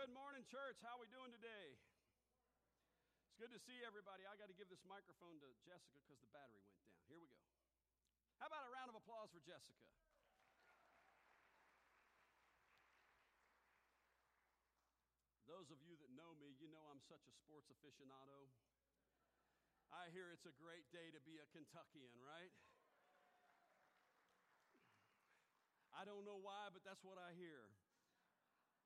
Good morning, church. How are we doing today? It's good to see everybody. I got to give this microphone to Jessica because the battery went down. Here we go. How about a round of applause for Jessica? Those of you that know me, you know I'm such a sports aficionado. I hear it's a great day to be a Kentuckian, right? I don't know why, but that's what I hear.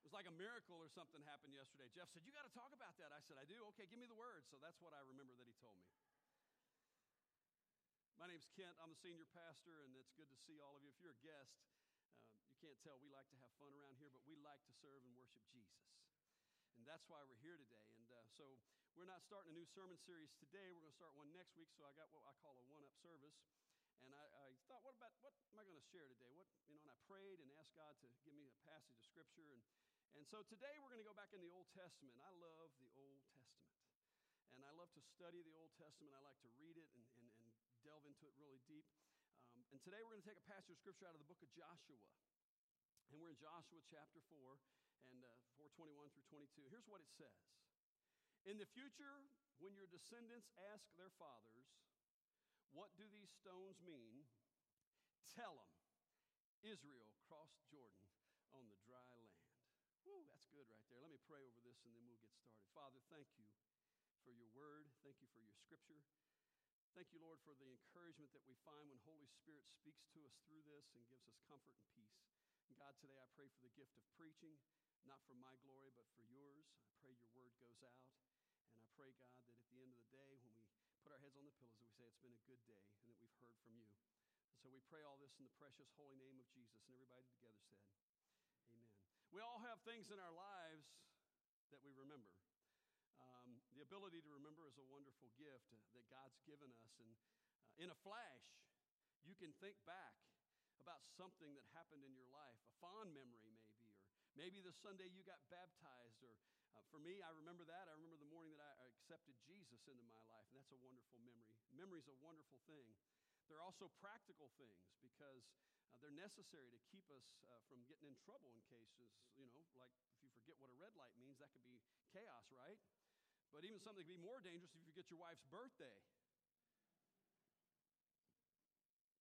It was like a miracle or something happened yesterday. Jeff said, You got to talk about that. I said, I do. Okay, give me the words. So that's what I remember that he told me. My name's Kent. I'm the senior pastor, and it's good to see all of you. If you're a guest, uh, you can't tell we like to have fun around here, but we like to serve and worship Jesus. And that's why we're here today. And uh, so we're not starting a new sermon series today. We're going to start one next week. So I got what I call a one up service. And I, I, thought, what about what am I going to share today? What you know, and I prayed and asked God to give me a passage of scripture. And and so today we're going to go back in the Old Testament. I love the Old Testament. And I love to study the Old Testament. I like to read it and, and, and delve into it really deep. Um, and today we're going to take a passage of scripture out of the book of Joshua. And we're in Joshua chapter 4 and uh, 421 through 22. Here's what it says In the future, when your descendants ask their fathers, What do these stones mean? Tell them Israel crossed Jordan on the dry. Woo, that's good right there. Let me pray over this and then we'll get started. Father, thank you for your word. Thank you for your scripture. Thank you, Lord, for the encouragement that we find when Holy Spirit speaks to us through this and gives us comfort and peace. And God, today I pray for the gift of preaching, not for my glory, but for yours. I pray your word goes out. And I pray, God, that at the end of the day, when we put our heads on the pillows, that we say it's been a good day and that we've heard from you. And so we pray all this in the precious holy name of Jesus. And everybody together said. We all have things in our lives that we remember. Um, the ability to remember is a wonderful gift that God's given us. And uh, in a flash, you can think back about something that happened in your life, a fond memory maybe, or maybe the Sunday you got baptized. Or uh, for me, I remember that. I remember the morning that I accepted Jesus into my life, and that's a wonderful memory. Memory is a wonderful thing. There are also practical things because uh, they're necessary to keep us uh, from getting in trouble in cases, you know, like if you forget what a red light means, that could be chaos, right? But even something could be more dangerous if you forget your wife's birthday.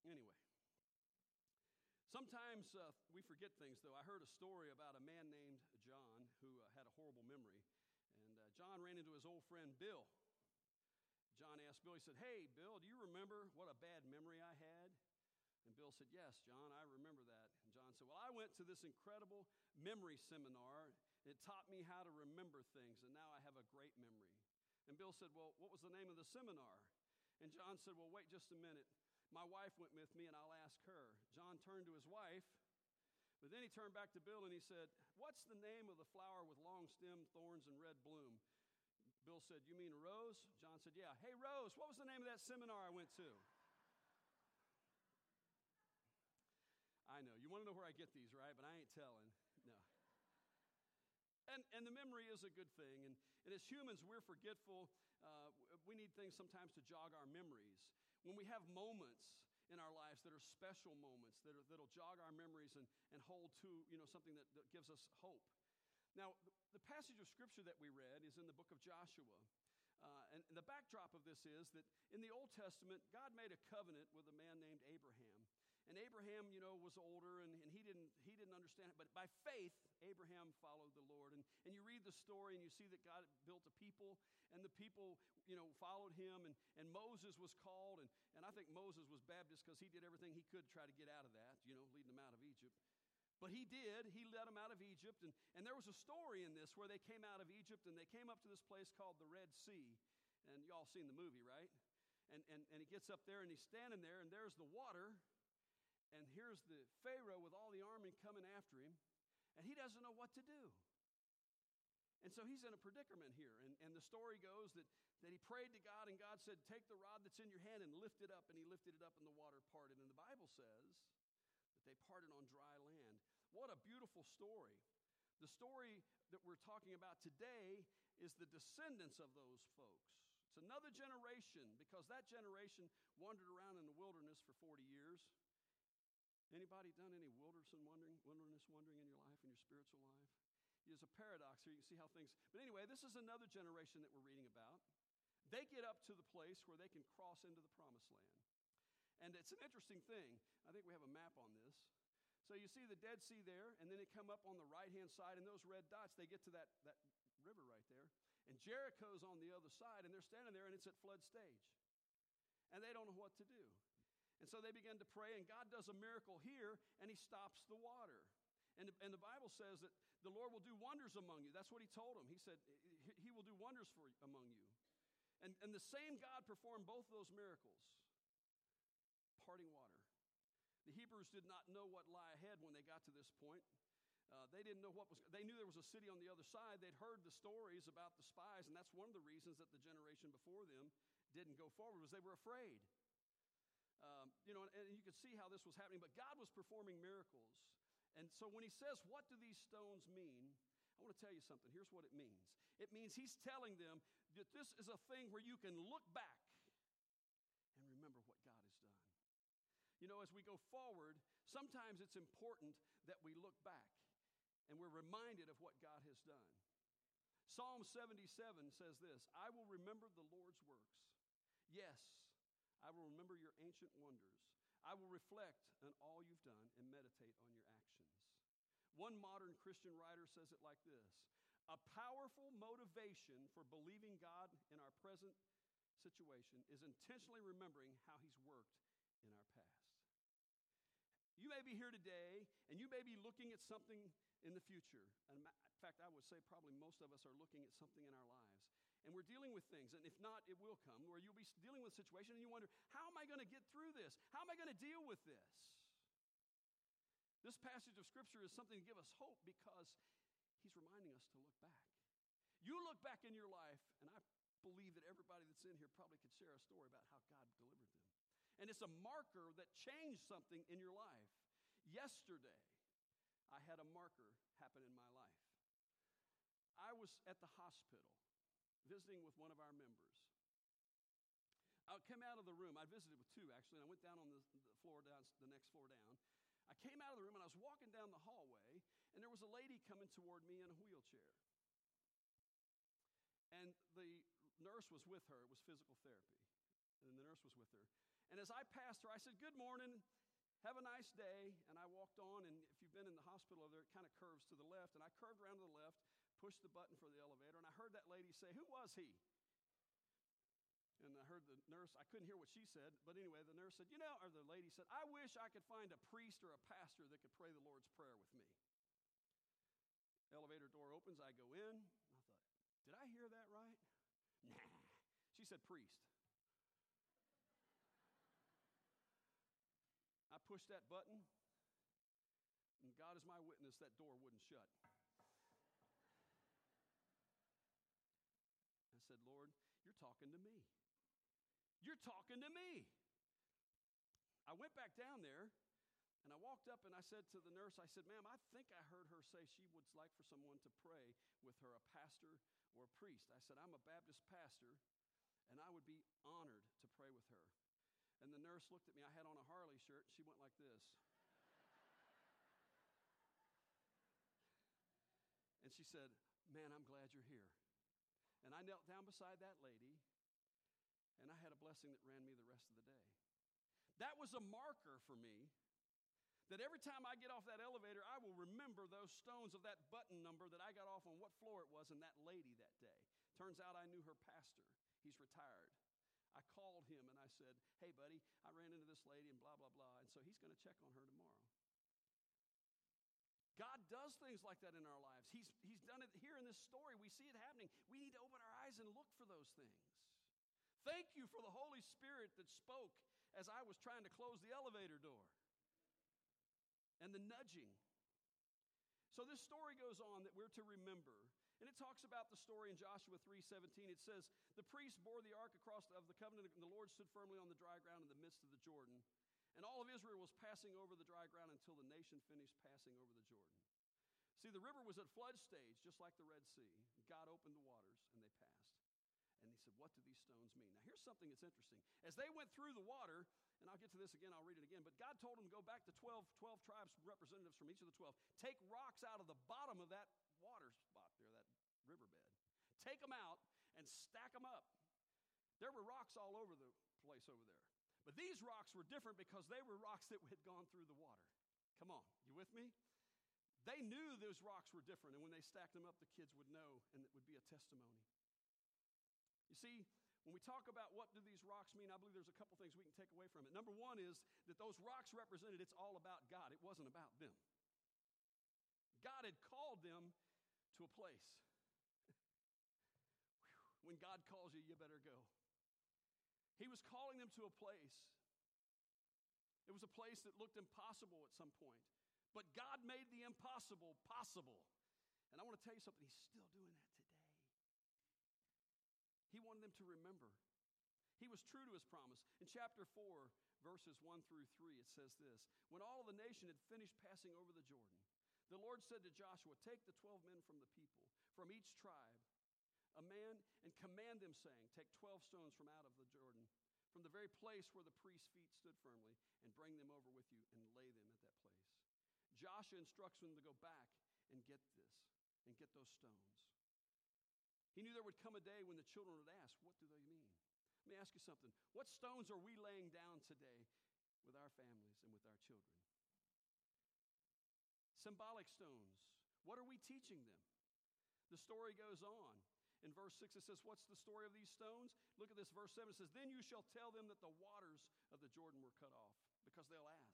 Anyway, sometimes uh, we forget things, though. I heard a story about a man named John who uh, had a horrible memory. And uh, John ran into his old friend Bill. John asked Bill, he said, Hey, Bill, do you remember what a bad memory I had? And Bill said, Yes, John, I remember that. And John said, Well, I went to this incredible memory seminar. It taught me how to remember things, and now I have a great memory. And Bill said, Well, what was the name of the seminar? And John said, Well, wait just a minute. My wife went with me, and I'll ask her. John turned to his wife, but then he turned back to Bill and he said, What's the name of the flower with long stem, thorns, and red bloom? Bill said, You mean Rose? John said, Yeah. Hey, Rose, what was the name of that seminar I went to? I know. You want to know where I get these, right? But I ain't telling. No. And, and the memory is a good thing. And, and as humans, we're forgetful. Uh, we need things sometimes to jog our memories. When we have moments in our lives that are special moments, that are, that'll jog our memories and, and hold to you know, something that, that gives us hope. Now, the passage of scripture that we read is in the book of Joshua. Uh, and, and the backdrop of this is that in the Old Testament, God made a covenant with a man named Abraham. And Abraham, you know, was older and, and he, didn't, he didn't understand it. But by faith, Abraham followed the Lord. And, and you read the story and you see that God built a people and the people, you know, followed him. And, and Moses was called. And, and I think Moses was Baptist because he did everything he could to try to get out of that, you know, leading them out of Egypt. But he did. He led them out of Egypt. And, and there was a story in this where they came out of Egypt and they came up to this place called the Red Sea. And y'all seen the movie, right? And, and, and he gets up there and he's standing there and there's the water and here's the Pharaoh with all the army coming after him, and he doesn't know what to do. And so he's in a predicament here. And, and the story goes that, that he prayed to God, and God said, Take the rod that's in your hand and lift it up. And he lifted it up, and the water parted. And the Bible says that they parted on dry land. What a beautiful story. The story that we're talking about today is the descendants of those folks. It's another generation because that generation wandered around in the wilderness for 40 years. Anybody done any wilderness wandering, wilderness wandering in your life, in your spiritual life? There's a paradox here. You can see how things. But anyway, this is another generation that we're reading about. They get up to the place where they can cross into the promised land. And it's an interesting thing. I think we have a map on this. So you see the Dead Sea there, and then they come up on the right hand side, and those red dots, they get to that, that river right there. And Jericho's on the other side, and they're standing there, and it's at flood stage. And they don't know what to do. And so they begin to pray, and God does a miracle here, and He stops the water. And, and the Bible says that the Lord will do wonders among you. That's what He told them. He said, He will do wonders for among you. And, and the same God performed both those miracles parting water. The Hebrews did not know what lay ahead when they got to this point. Uh, they didn't know what was, they knew there was a city on the other side. They'd heard the stories about the spies, and that's one of the reasons that the generation before them didn't go forward, was they were afraid. Um, you know, and, and you could see how this was happening, but God was performing miracles. And so when he says, What do these stones mean? I want to tell you something. Here's what it means it means he's telling them that this is a thing where you can look back and remember what God has done. You know, as we go forward, sometimes it's important that we look back and we're reminded of what God has done. Psalm 77 says this I will remember the Lord's works. Yes, I will remember your ancient wonders. I will reflect on all you've done and meditate on your actions. One modern Christian writer says it like this A powerful motivation for believing God in our present situation is intentionally remembering how He's worked in our past. You may be here today and you may be looking at something in the future. In fact, I would say probably most of us are looking at something in our lives. And we're dealing with things, and if not, it will come, where you'll be dealing with a situation and you wonder, how am I going to get through this? How am I going to deal with this? This passage of Scripture is something to give us hope because he's reminding us to look back. You look back in your life, and I believe that everybody that's in here probably could share a story about how God delivered them. And it's a marker that changed something in your life. Yesterday, I had a marker happen in my life. I was at the hospital visiting with one of our members. I came out of the room. I visited with two, actually, and I went down on the, the floor down, the next floor down. I came out of the room and I was walking down the hallway, and there was a lady coming toward me in a wheelchair. And the nurse was with her. It was physical therapy. And the nurse was with her. And as I passed her, I said, Good morning. Have a nice day. And I walked on, and if you've been in the hospital over there, it kind of curves to the left. And I curved around to the left, pushed the button for the elevator, and I heard that lady say, Who was he? And I heard the nurse, I couldn't hear what she said, but anyway, the nurse said, You know, or the lady said, I wish I could find a priest or a pastor that could pray the Lord's Prayer with me. Elevator door opens, I go in. I thought, Did I hear that right? Nah. She said, Priest. I pushed that button, and God is my witness, that door wouldn't shut. I said, Lord, you're talking to me. You're talking to me. I went back down there and I walked up and I said to the nurse, I said, Ma'am, I think I heard her say she would like for someone to pray with her, a pastor or a priest. I said, I'm a Baptist pastor and I would be honored to pray with her. And the nurse looked at me. I had on a Harley shirt. She went like this. and she said, Man, I'm glad you're here. And I knelt down beside that lady, and I had a blessing that ran me the rest of the day. That was a marker for me that every time I get off that elevator, I will remember those stones of that button number that I got off on what floor it was and that lady that day. Turns out I knew her pastor. He's retired. I called him and I said, Hey, buddy, I ran into this lady and blah, blah, blah. And so he's going to check on her tomorrow. God does things like that in our lives. He's, he's done it here in this story. We see it happening. We need to open our eyes and look for those things. Thank you for the Holy Spirit that spoke as I was trying to close the elevator door and the nudging. So this story goes on that we're to remember and it talks about the story in Joshua 3:17. It says, "The priest bore the ark across of the covenant, and the Lord stood firmly on the dry ground in the midst of the Jordan. And all of Israel was passing over the dry ground until the nation finished passing over the Jordan." See, the river was at flood stage, just like the Red Sea. God opened the waters, and they passed. And he said, What do these stones mean? Now, here's something that's interesting. As they went through the water, and I'll get to this again, I'll read it again. But God told them to go back to 12, 12 tribes, representatives from each of the 12. Take rocks out of the bottom of that water spot there, that riverbed. Take them out and stack them up. There were rocks all over the place over there. But these rocks were different because they were rocks that had gone through the water. Come on, you with me? They knew those rocks were different, and when they stacked them up, the kids would know, and it would be a testimony. You see, when we talk about what do these rocks mean, I believe there's a couple things we can take away from it. Number one is that those rocks represented it's all about God, it wasn't about them. God had called them to a place. when God calls you, you better go. He was calling them to a place. It was a place that looked impossible at some point. But God made the impossible possible. And I want to tell you something, He's still doing that. He wanted them to remember. He was true to His promise. In chapter 4, verses 1 through 3, it says this When all the nation had finished passing over the Jordan, the Lord said to Joshua, Take the 12 men from the people, from each tribe, a man, and command them, saying, Take 12 stones from out of the Jordan, from the very place where the priest's feet stood firmly, and bring them over with you and lay them at that place. Joshua instructs them to go back and get this and get those stones. He knew there would come a day when the children would ask, What do they mean? Let me ask you something. What stones are we laying down today with our families and with our children? Symbolic stones. What are we teaching them? The story goes on. In verse 6, it says, What's the story of these stones? Look at this. Verse 7 it says, Then you shall tell them that the waters of the Jordan were cut off, because they'll ask.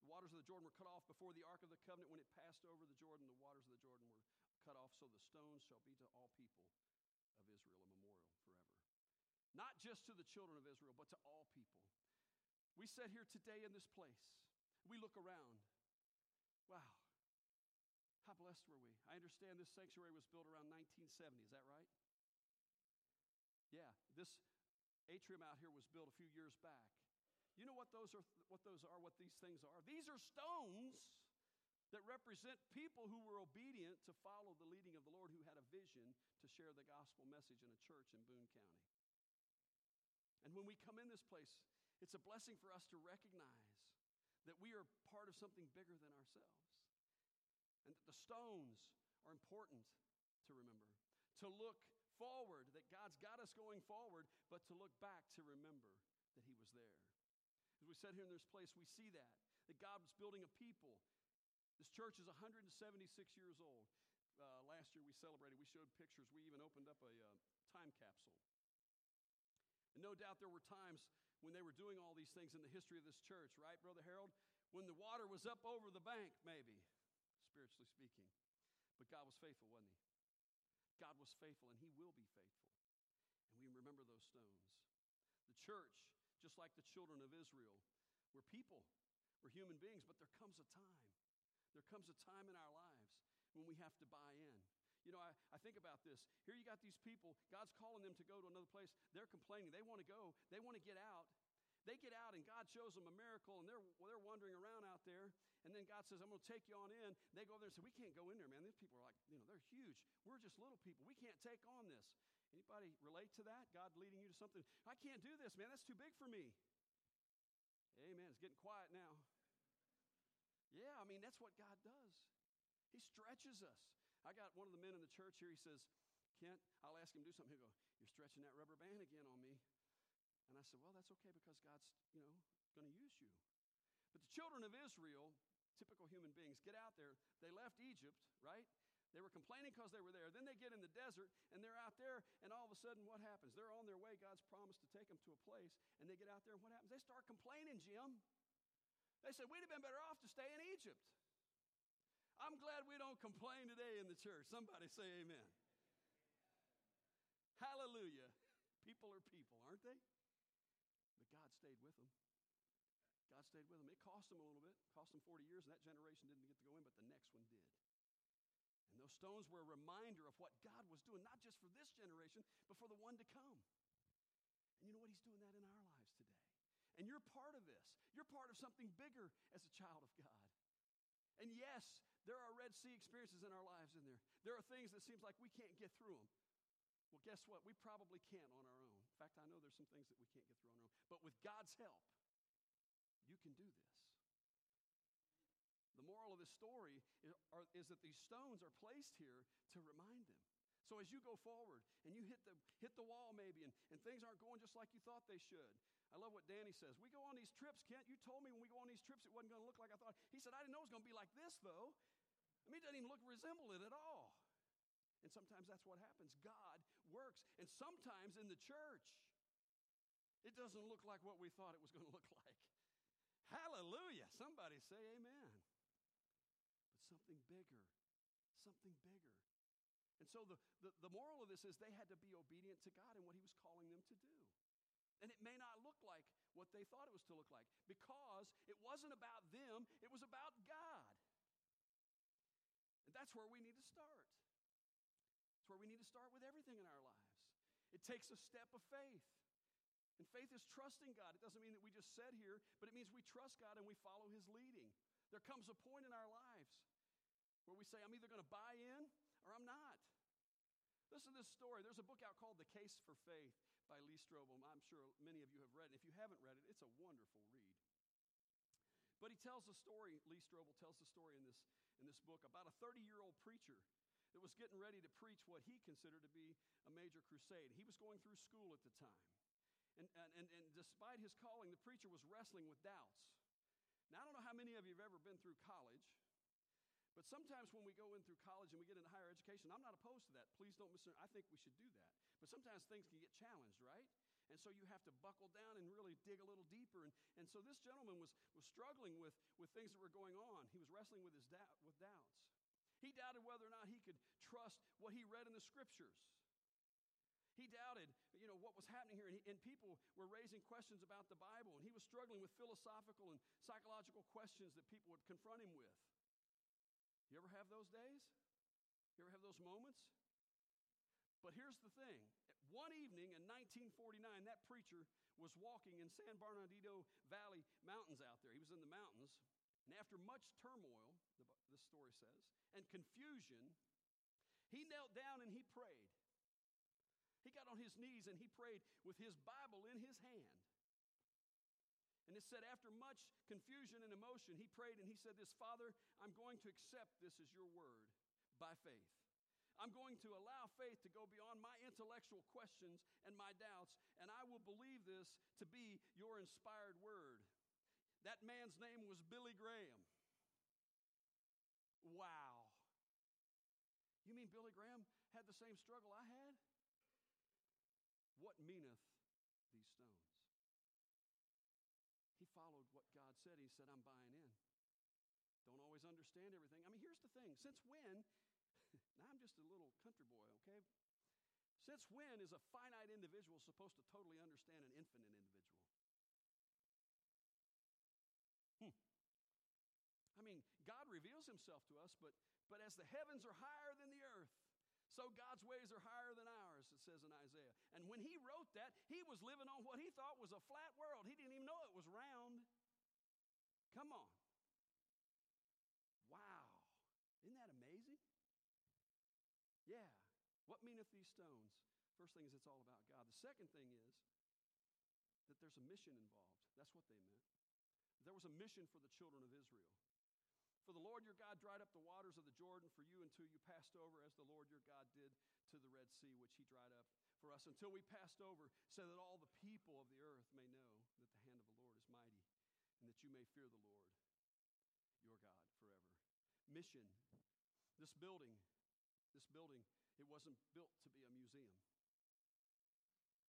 The waters of the Jordan were cut off before the Ark of the Covenant. When it passed over the Jordan, the waters of the Jordan were cut off, so the stones shall be to all people of Israel a memorial forever. Not just to the children of Israel, but to all people. We sit here today in this place. We look around. Wow. How blessed were we? I understand this sanctuary was built around 1970. Is that right? Yeah, this atrium out here was built a few years back. You know what those are what those are, what these things are? These are stones that represent people who were obedient to follow the leading of the Lord who had a vision to share the gospel message in a church in Boone County. And when we come in this place, it's a blessing for us to recognize that we are part of something bigger than ourselves. And that the stones are important to remember. To look forward, that God's got us going forward, but to look back to remember that He was there. As we sit here in this place, we see that, that God was building a people. This church is 176 years old. Uh, last year we celebrated, we showed pictures, we even opened up a uh, time capsule. And no doubt there were times when they were doing all these things in the history of this church, right, Brother Harold? When the water was up over the bank, maybe, spiritually speaking. But God was faithful, wasn't He? God was faithful, and He will be faithful. And we remember those stones. The church just like the children of Israel. We're people, we're human beings, but there comes a time. There comes a time in our lives when we have to buy in. You know, I, I think about this. Here you got these people, God's calling them to go to another place. They're complaining. They want to go, they want to get out. They get out and God shows them a miracle and they're, they're wandering around out there. And then God says, I'm going to take you on in. They go over there and say, We can't go in there, man. These people are like, you know, they're huge. We're just little people. We can't take on this. Anybody relate to that? God leading you to something? I can't do this, man. That's too big for me. Amen. It's getting quiet now. Yeah, I mean, that's what God does. He stretches us. I got one of the men in the church here. He says, Kent, I'll ask him to do something. He'll go, You're stretching that rubber band again on me. And I said, Well, that's okay because God's, you know, going to use you. But the children of Israel, typical human beings, get out there. They left Egypt, right? They were complaining because they were there. Then they get in the desert and they're out there, and all of a sudden, what happens? They're on their way. God's promised to take them to a place, and they get out there, and what happens? They start complaining, Jim. They said, We'd have been better off to stay in Egypt. I'm glad we don't complain today in the church. Somebody say amen. Hallelujah. People are people, aren't they? But God stayed with them. God stayed with them. It cost them a little bit, it cost them 40 years, and that generation didn't get to go in, but the next one did. And those stones were a reminder of what God was doing, not just for this generation, but for the one to come. And you know what? He's doing that in our. And you're part of this. You're part of something bigger as a child of God. And yes, there are Red Sea experiences in our lives in there. There are things that seems like we can't get through them. Well, guess what? We probably can't on our own. In fact, I know there's some things that we can't get through on our own. But with God's help, you can do this. The moral of this story is, are, is that these stones are placed here to remind them. So as you go forward and you hit the, hit the wall maybe and, and things aren't going just like you thought they should. I love what Danny says. We go on these trips, Kent. You told me when we go on these trips it wasn't going to look like I thought. He said, I didn't know it was going to be like this, though. I mean, it doesn't even look resemble it at all. And sometimes that's what happens. God works. And sometimes in the church, it doesn't look like what we thought it was going to look like. Hallelujah. Somebody say amen. But something bigger, something bigger. And so the, the, the, moral of this is they had to be obedient to God and what He was calling them to do. And it may not look like what they thought it was to look like because it wasn't about them, it was about God. And that's where we need to start. It's where we need to start with everything in our lives. It takes a step of faith. And faith is trusting God. It doesn't mean that we just sit here, but it means we trust God and we follow His leading. There comes a point in our lives where we say, I'm either going to buy in or I'm not. Listen to this story. There's a book out called The Case for Faith by Lee Strobel. I'm sure many of you have read it. If you haven't read it, it's a wonderful read. But he tells a story, Lee Strobel tells the story in this, in this book about a 30 year old preacher that was getting ready to preach what he considered to be a major crusade. He was going through school at the time. And, and, and despite his calling, the preacher was wrestling with doubts. Now, I don't know how many of you have ever been through college, but sometimes when we go in through college and we get into higher education, I'm not opposed to that. Please don't misunderstand. I think we should do that. But sometimes things can get challenged, right? And so you have to buckle down and really dig a little deeper. And, and so this gentleman was, was struggling with, with things that were going on. He was wrestling with his doubt, with doubts. He doubted whether or not he could trust what he read in the scriptures. He doubted, you know, what was happening here, and, he, and, people were raising questions about the Bible, and he was struggling with philosophical and psychological questions that people would confront him with. You ever have those days? You ever have those moments? But here's the thing. One evening in 1949, that preacher was walking in San Bernardino Valley mountains out there. He was in the mountains. And after much turmoil, the, the story says, and confusion, he knelt down and he prayed. He got on his knees and he prayed with his Bible in his hand. And it said, after much confusion and emotion, he prayed and he said, This, Father, I'm going to accept this as your word by faith. I'm going to allow faith to go beyond my intellectual questions and my doubts, and I will believe this to be your inspired word. That man's name was Billy Graham. Wow. You mean Billy Graham had the same struggle I had? What meaneth these stones? followed what God said. Said, I'm buying in. Don't always understand everything. I mean, here's the thing since when, now I'm just a little country boy, okay? Since when is a finite individual supposed to totally understand an infinite individual? Hmm. I mean, God reveals himself to us, but, but as the heavens are higher than the earth, so God's ways are higher than ours, it says in Isaiah. And when he wrote that, he was living on what he thought was a flat world. He didn't even know it was round. Come on. Wow. Isn't that amazing? Yeah. What meaneth these stones? First thing is it's all about God. The second thing is that there's a mission involved. That's what they meant. There was a mission for the children of Israel. For the Lord your God dried up the waters of the Jordan for you until you passed over, as the Lord your God did to the Red Sea, which he dried up for us until we passed over, so that all the people of the earth may know that the hand of the Lord is mighty, and that you may fear the Lord your God forever. Mission. This building, this building, it wasn't built to be a museum.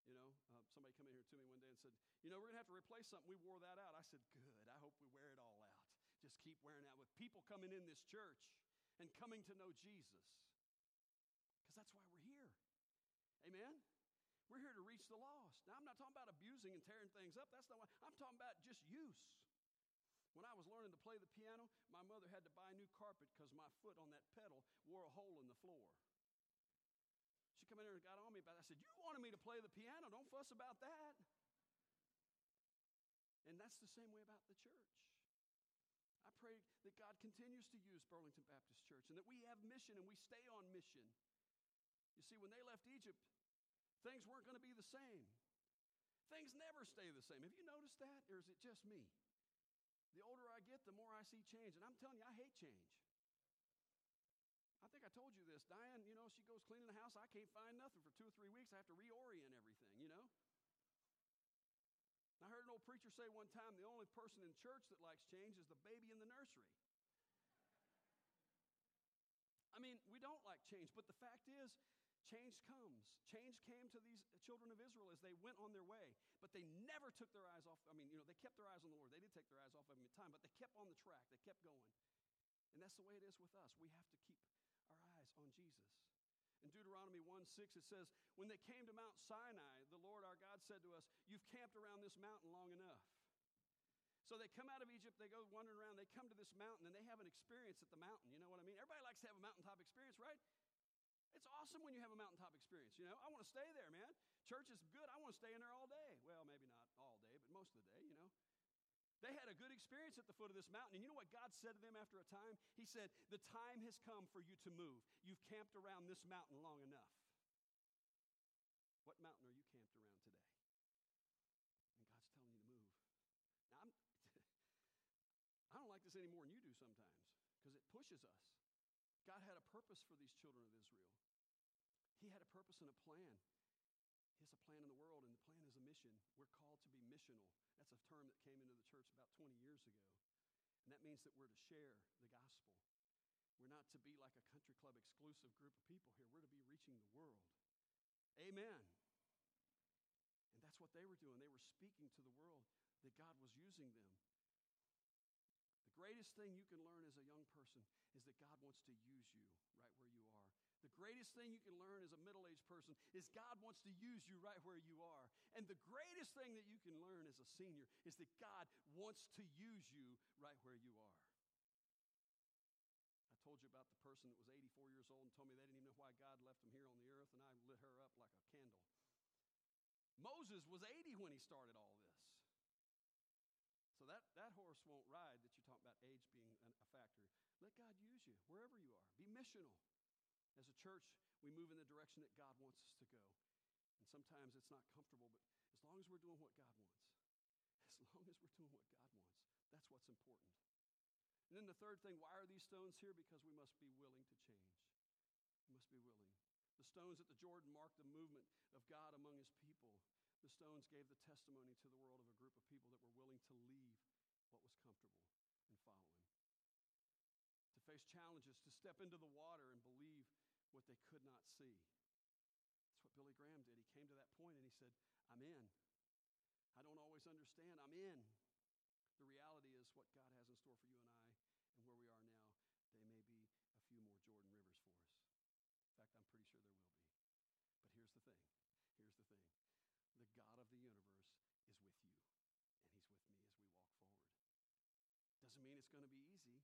You know, uh, somebody come in here to me one day and said, You know, we're going to have to replace something. We wore that out. I said, Good. I hope we wear it all out just keep wearing out with people coming in this church and coming to know Jesus. Because that's why we're here. Amen? We're here to reach the lost. Now, I'm not talking about abusing and tearing things up. That's not what I'm talking about, just use. When I was learning to play the piano, my mother had to buy a new carpet because my foot on that pedal wore a hole in the floor. She come in there and got on me about it. I said, You wanted me to play the piano. Don't fuss about that. And that's the same way about the church. I pray that God continues to use Burlington Baptist Church and that we have mission and we stay on mission. You see, when they left Egypt, things weren't going to be the same. Things never stay the same. Have you noticed that? Or is it just me? The older I get, the more I see change. And I'm telling you, I hate change. I think I told you this. Diane, you know, she goes cleaning the house. I can't find nothing for two or three weeks. I have to reorient everything, you know? I heard an old preacher say one time the only person in church that likes change is the baby in the nursery. I mean, we don't like change, but the fact is, change comes. Change came to these children of Israel as they went on their way, but they never took their eyes off. I mean, you know, they kept their eyes on the Lord. They did take their eyes off of Him at time, but they kept on the track. They kept going. And that's the way it is with us. We have to keep our eyes on Jesus. In Deuteronomy 1 6, it says, When they came to Mount Sinai, the Lord our God said to us, You've camped around this mountain long enough. So they come out of Egypt, they go wandering around, they come to this mountain, and they have an experience at the mountain. You know what I mean? Everybody likes to have a mountaintop experience, right? It's awesome when you have a mountaintop experience. You know, I want to stay there, man. Church is good. I want to stay in there all day. Well, maybe not all day, but most of the day, you know. They had a good experience at the foot of this mountain. And you know what God said to them after a time? He said, The time has come for you to move. You've camped around this mountain long enough. What mountain are you camped around today? And God's telling you to move. Now, I'm, I don't like this any more than you do sometimes because it pushes us. God had a purpose for these children of Israel. He had a purpose and a plan. He has a plan in the world, and the plan is a mission. We're called to be missional. That's a term that came into the church about 20 years ago. And that means that we're to share the gospel. We're not to be like a country club exclusive group of people here. We're to be reaching the world. Amen. And that's what they were doing. They were speaking to the world that God was using them The greatest thing you can learn as a young person is that God wants to use you right where you are. The greatest thing you can learn as a middle aged person is God wants to use you right where you are. And the greatest thing that you can learn as a senior is that God wants to use you right where you are. I told you about the person that was 84 years old and told me they didn't even know why God left them here on the earth, and I lit her up like a candle. Moses was 80 when he started all this. So that, that horse won't ride that you're talking about age being a factor. Let God use you wherever you are. Be missional. As a church, we move in the direction that God wants us to go. And sometimes it's not comfortable, but as long as we're doing what God wants, as long as we're doing what God wants, that's what's important. And then the third thing why are these stones here? Because we must be willing to change. We must be willing. The stones at the Jordan marked the movement of God among his people. The stones gave the testimony to the world of a group of people that were willing to leave what was comfortable and follow him. To face challenges, to step into the water and believe what they could not see. That's what Billy Graham did. He came to that point and he said, I'm in. I don't always understand. I'm in. The reality is what God has in store for you and I and where we are now, they may be a few more Jordan Rivers for us. In fact, I'm pretty sure there will be. But here's the thing. Here's the thing the God of the universe is with you, and He's with me as we walk forward. Doesn't mean it's going to be easy,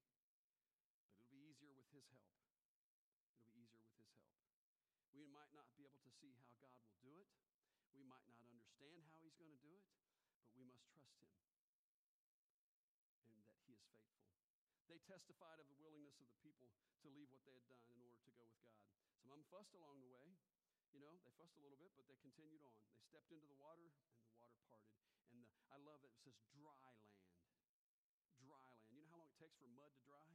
but it'll be easier with His help. It'll be easier with His help. We might not be able to see how God will do it, we might not understand how He's going to do it, but we must trust Him and that He is faithful. They testified of the willingness of the people to leave what they had done in order to go with God. Some of them fussed along the way, you know, they fussed a little bit, but they continued on. They stepped into the water, and the water parted. And the, I love that it says dry land. Dry land. You know how long it takes for mud to dry?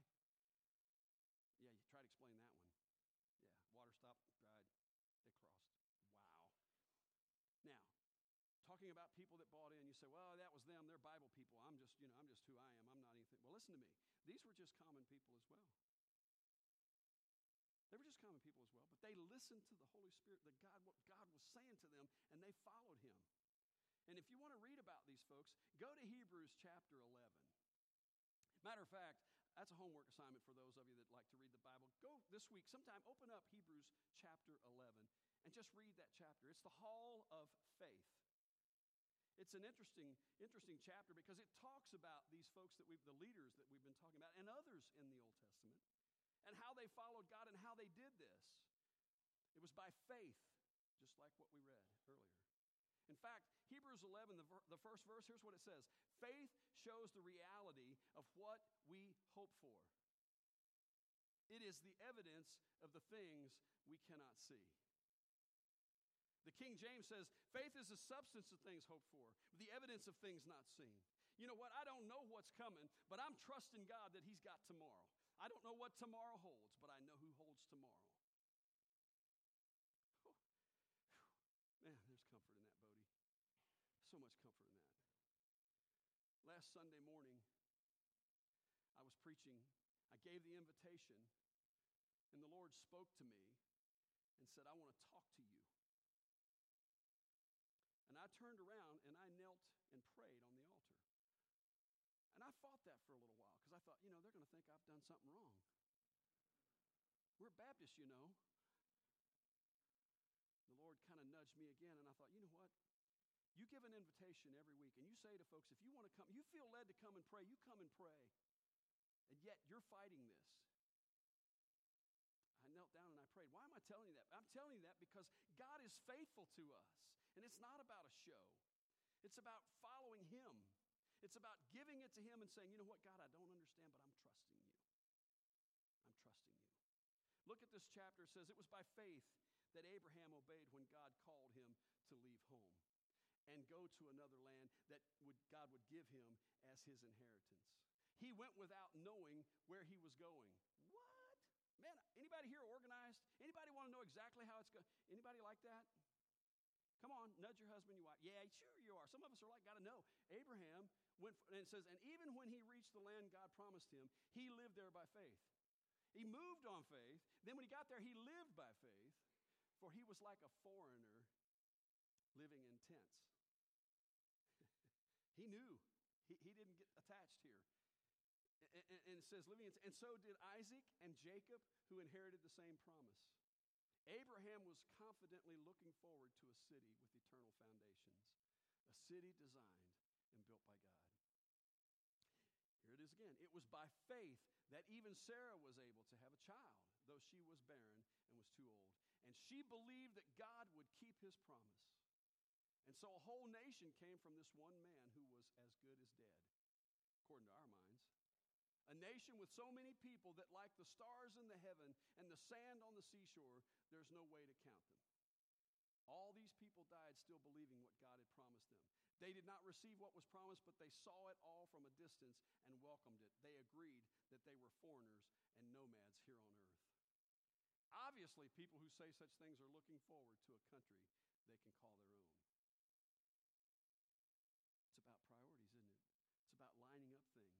Yeah, you try to explain that one. Yeah, water stopped, dried, they crossed. Wow. Now, about people that bought in, you say, well, that was them. They're Bible people. I'm just, you know, I'm just who I am. I'm not anything. Well, listen to me. These were just common people as well. They were just common people as well, but they listened to the Holy Spirit, that God, what God was saying to them, and they followed him. And if you want to read about these folks, go to Hebrews chapter 11. Matter of fact, that's a homework assignment for those of you that like to read the Bible. Go this week, sometime open up Hebrews chapter 11 and just read that chapter. It's the hall of faith. It's an interesting, interesting chapter because it talks about these folks that we've, the leaders that we've been talking about, and others in the Old Testament and how they followed God and how they did this. It was by faith, just like what we read earlier. In fact, Hebrews 11, the, ver- the first verse, here's what it says Faith shows the reality of what we hope for. It is the evidence of the things we cannot see. The King James says, faith is the substance of things hoped for, the evidence of things not seen. You know what? I don't know what's coming, but I'm trusting God that He's got tomorrow. I don't know what tomorrow holds, but I know who holds tomorrow. Man, there's comfort in that, Bodie. So much comfort in that. Last Sunday morning, I was preaching. I gave the invitation, and the Lord spoke to me and said, I want to talk to you. I turned around and I knelt and prayed on the altar. And I fought that for a little while because I thought, you know, they're going to think I've done something wrong. We're Baptists, you know. The Lord kind of nudged me again, and I thought, you know what? You give an invitation every week, and you say to folks, if you want to come, you feel led to come and pray, you come and pray. And yet you're fighting this. I knelt down and I prayed. Why am I telling you that? I'm telling you that because God is faithful to us. And it's not about a show, it's about following Him. It's about giving it to Him and saying, you know what, God, I don't understand, but I'm trusting you. I'm trusting you. Look at this chapter. It says, It was by faith that Abraham obeyed when God called him to leave home and go to another land that would, God would give him as his inheritance. He went without knowing where he was going. What? Man, anybody here organized? Anybody want to know exactly how it's going? Anybody like that? Come on, nudge your husband, your wife. Yeah, sure you are. Some of us are like, got to know. Abraham went, and it says, and even when he reached the land God promised him, he lived there by faith. He moved on faith. Then when he got there, he lived by faith, for he was like a foreigner living in tents. he knew. He, he didn't get attached here. And, and, and it says, living in, and so did Isaac and Jacob, who inherited the same promise. Abraham was confidently looking forward to a city with eternal foundations, a city designed and built by God. Here it is again. It was by faith that even Sarah was able to have a child, though she was barren and was too old. And she believed that God would keep his promise. And so a whole nation came from this one man who was as good as dead, according to our. A nation with so many people that, like the stars in the heaven and the sand on the seashore, there's no way to count them. All these people died still believing what God had promised them. They did not receive what was promised, but they saw it all from a distance and welcomed it. They agreed that they were foreigners and nomads here on earth. Obviously, people who say such things are looking forward to a country they can call their own. It's about priorities, isn't it? It's about lining up things.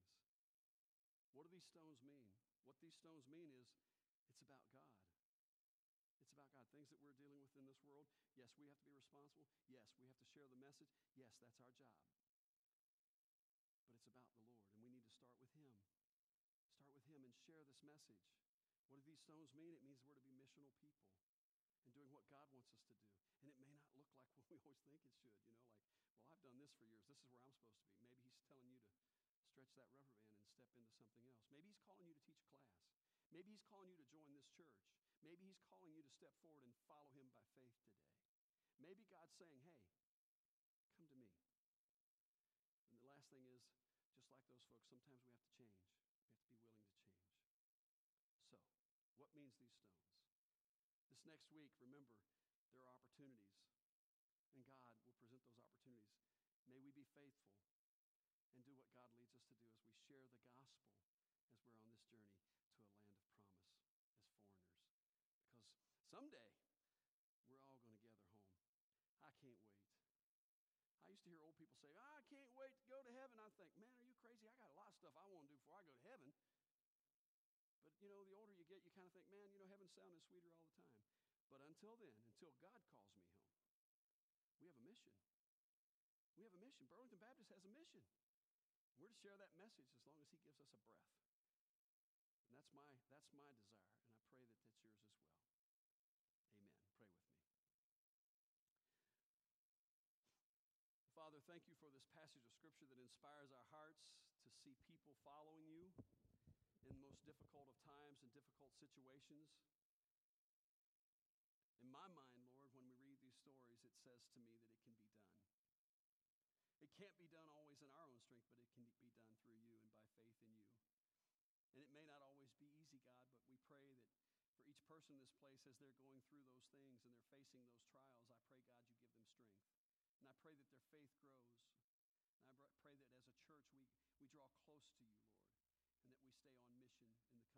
What do these stones mean? What these stones mean is it's about God. It's about God. Things that we're dealing with in this world, yes, we have to be responsible. Yes, we have to share the message. Yes, that's our job. But it's about the Lord, and we need to start with Him. Start with Him and share this message. What do these stones mean? It means we're to be missional people and doing what God wants us to do. And it may not look like what we always think it should, you know, like, well, I've done this for years. This is where I'm supposed to be. Maybe He's telling you to stretch that rubber band and step into something else. Maybe He's calling you to teach a class. Maybe He's calling you to join this church. Maybe He's calling you to step forward and follow Him by faith today. Maybe God's saying, hey, come to me. And the last thing is, just like those folks, sometimes we have to change. We have to be willing to change. So, what means these stones? This next week, remember, there are opportunities, and God will present those opportunities. May we be faithful and do what God leads us to do as we share the gospel as we're on this journey to a land of promise as foreigners. Because someday we're all going to gather home. I can't wait. I used to hear old people say, I can't wait to go to heaven. I think, man, are you crazy? I got a lot of stuff I want to do before I go to heaven. But, you know, the older you get, you kind of think, man, you know, heaven sounding sweeter all the time. But until then, until God calls me home, we have a mission. We have a mission. Burlington Baptist has a mission. We're to share that message as long as He gives us a breath. And that's my, that's my desire, and I pray that that's yours as well. Amen. Pray with me. Father, thank you for this passage of Scripture that inspires our hearts to see people following you in the most difficult of times and difficult situations. In my mind, Lord, when we read these stories, it says to me that it can be done. Can't be done always in our own strength, but it can be done through you and by faith in you. And it may not always be easy, God, but we pray that for each person in this place, as they're going through those things and they're facing those trials, I pray, God, you give them strength. And I pray that their faith grows. And I pray that as a church we, we draw close to you, Lord, and that we stay on mission in the